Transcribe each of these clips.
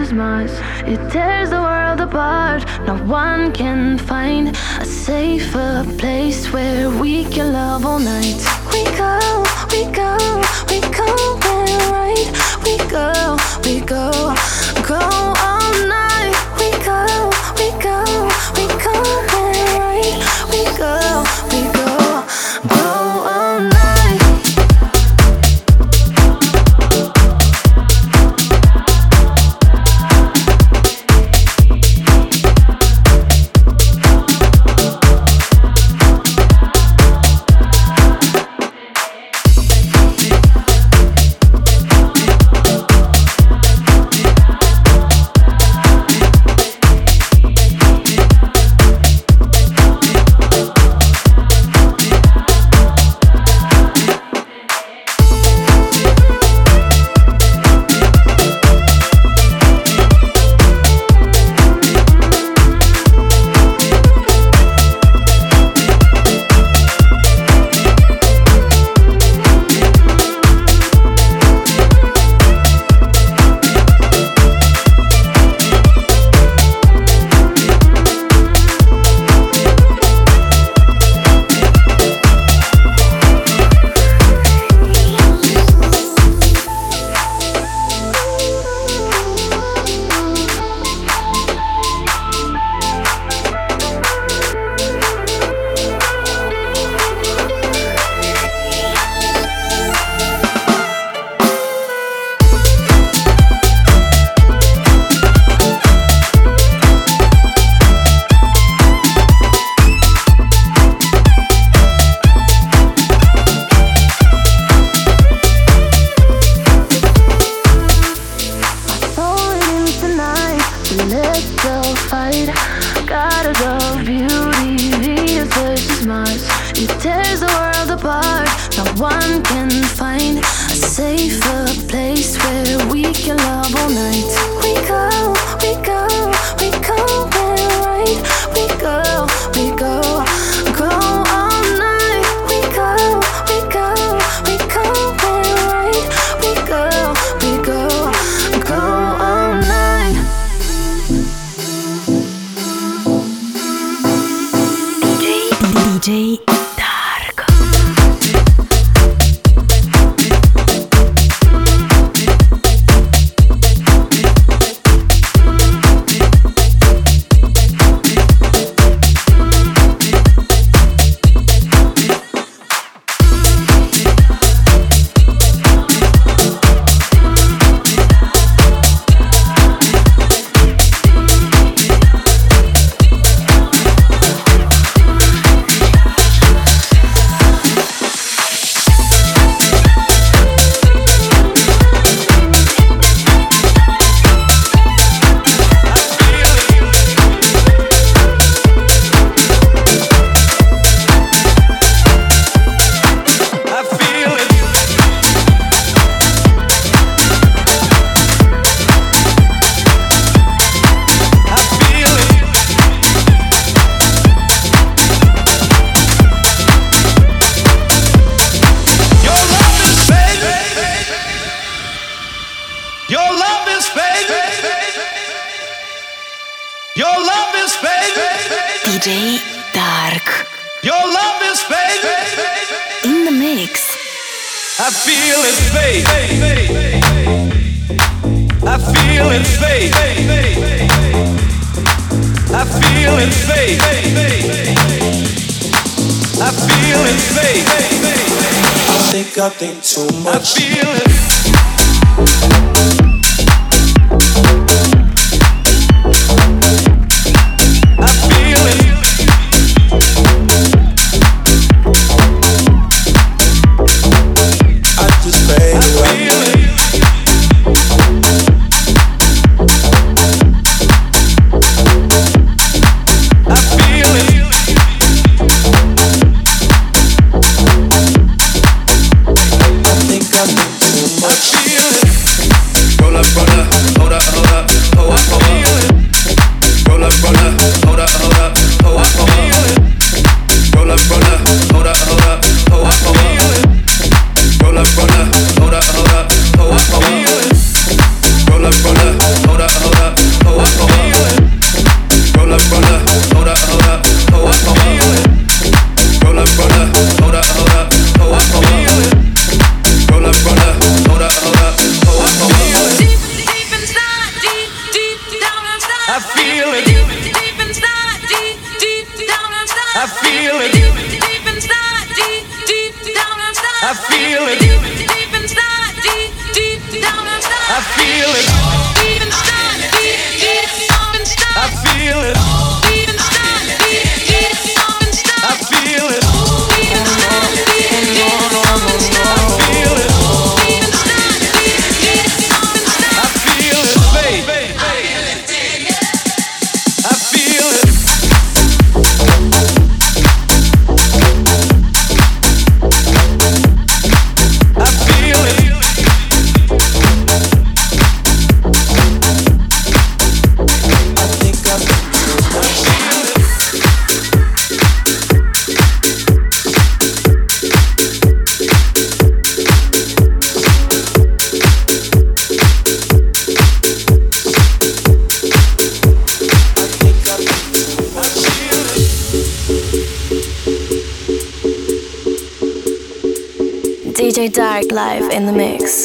as much. It tears the world apart. No one can find a safer place where we can love all night. We go, we go, we go, we're right. We go, we go, go all night. We go, we go, we go, we're right. We go, we fade. I feel it fade. I feel it fade. I feel it fade. I think I think too much. I. Live in the mix.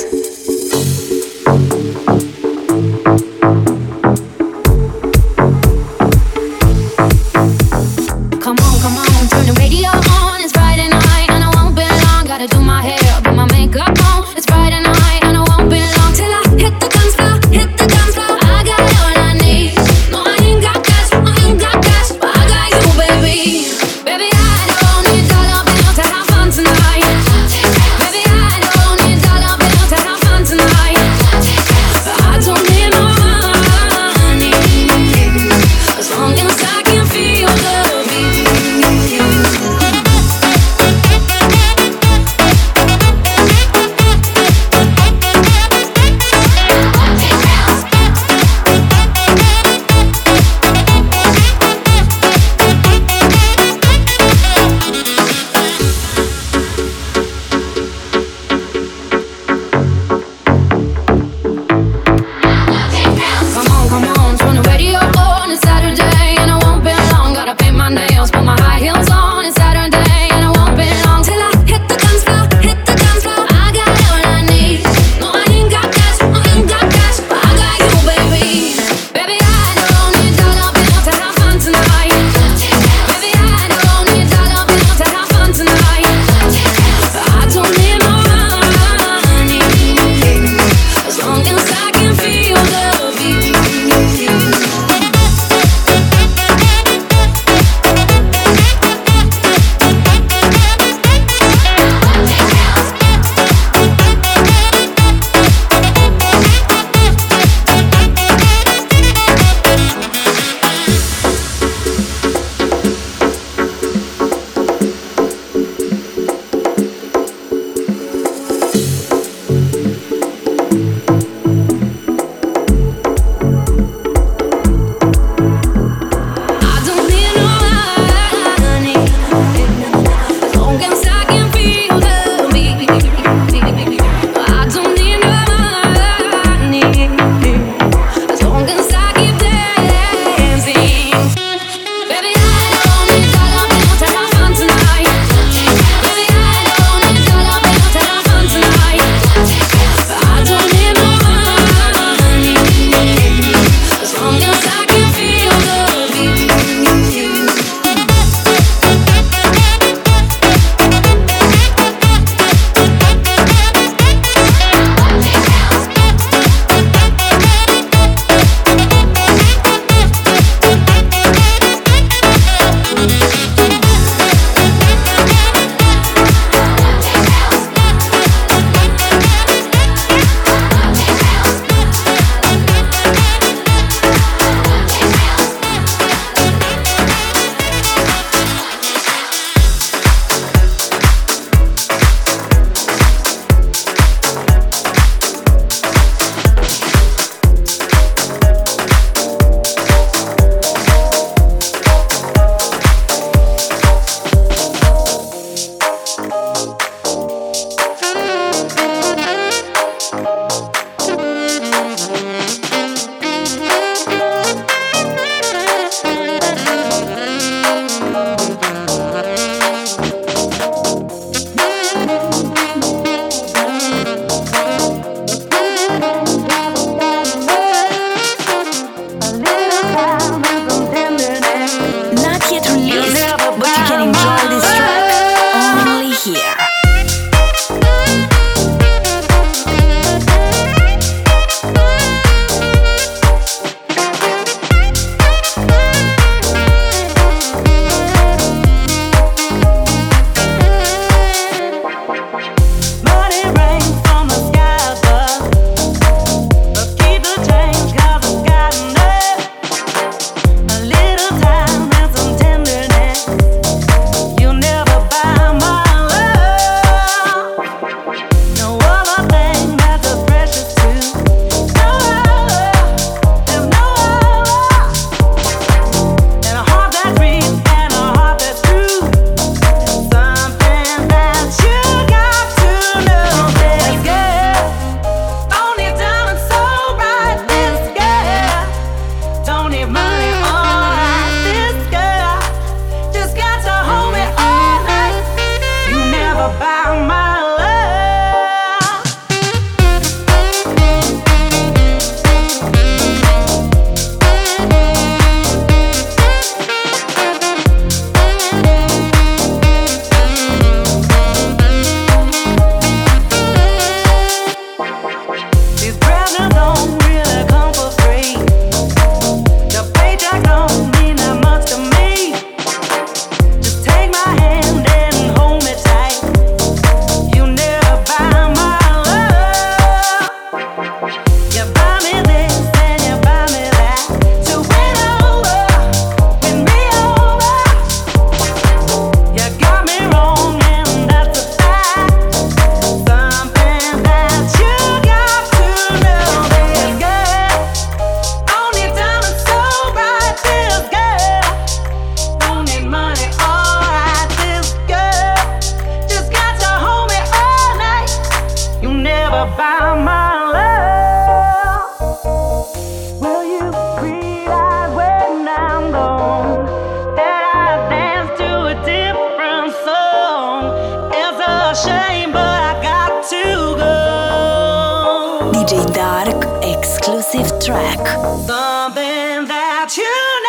Something that you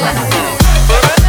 My name?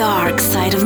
Dark side of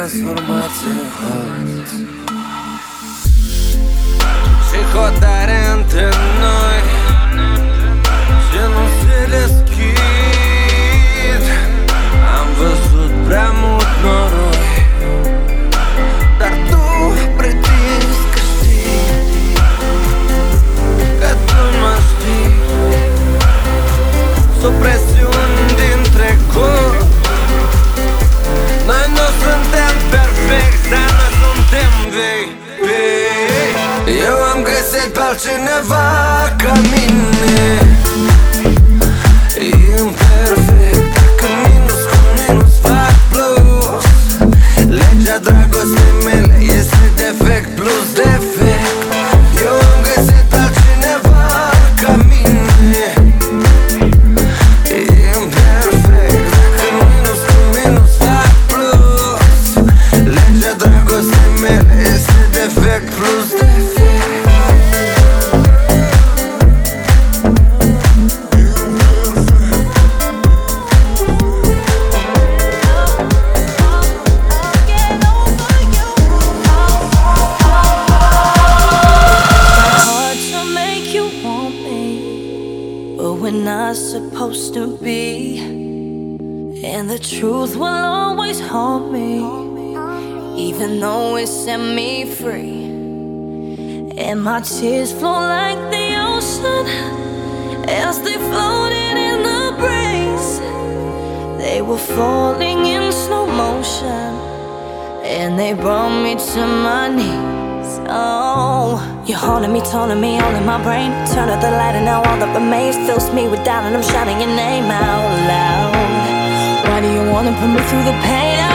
transformacja watching never nothing always set me free. And my tears flow like the ocean as they floated in the breeze. They were falling in slow motion and they brought me to my knees. Oh, you're haunting me, toning me, all in my brain. Turn out the light, and now all that remains fills me with doubt, and I'm shouting your name out loud. Why do you wanna put me through the pain?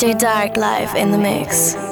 DJ Dark live in the mix.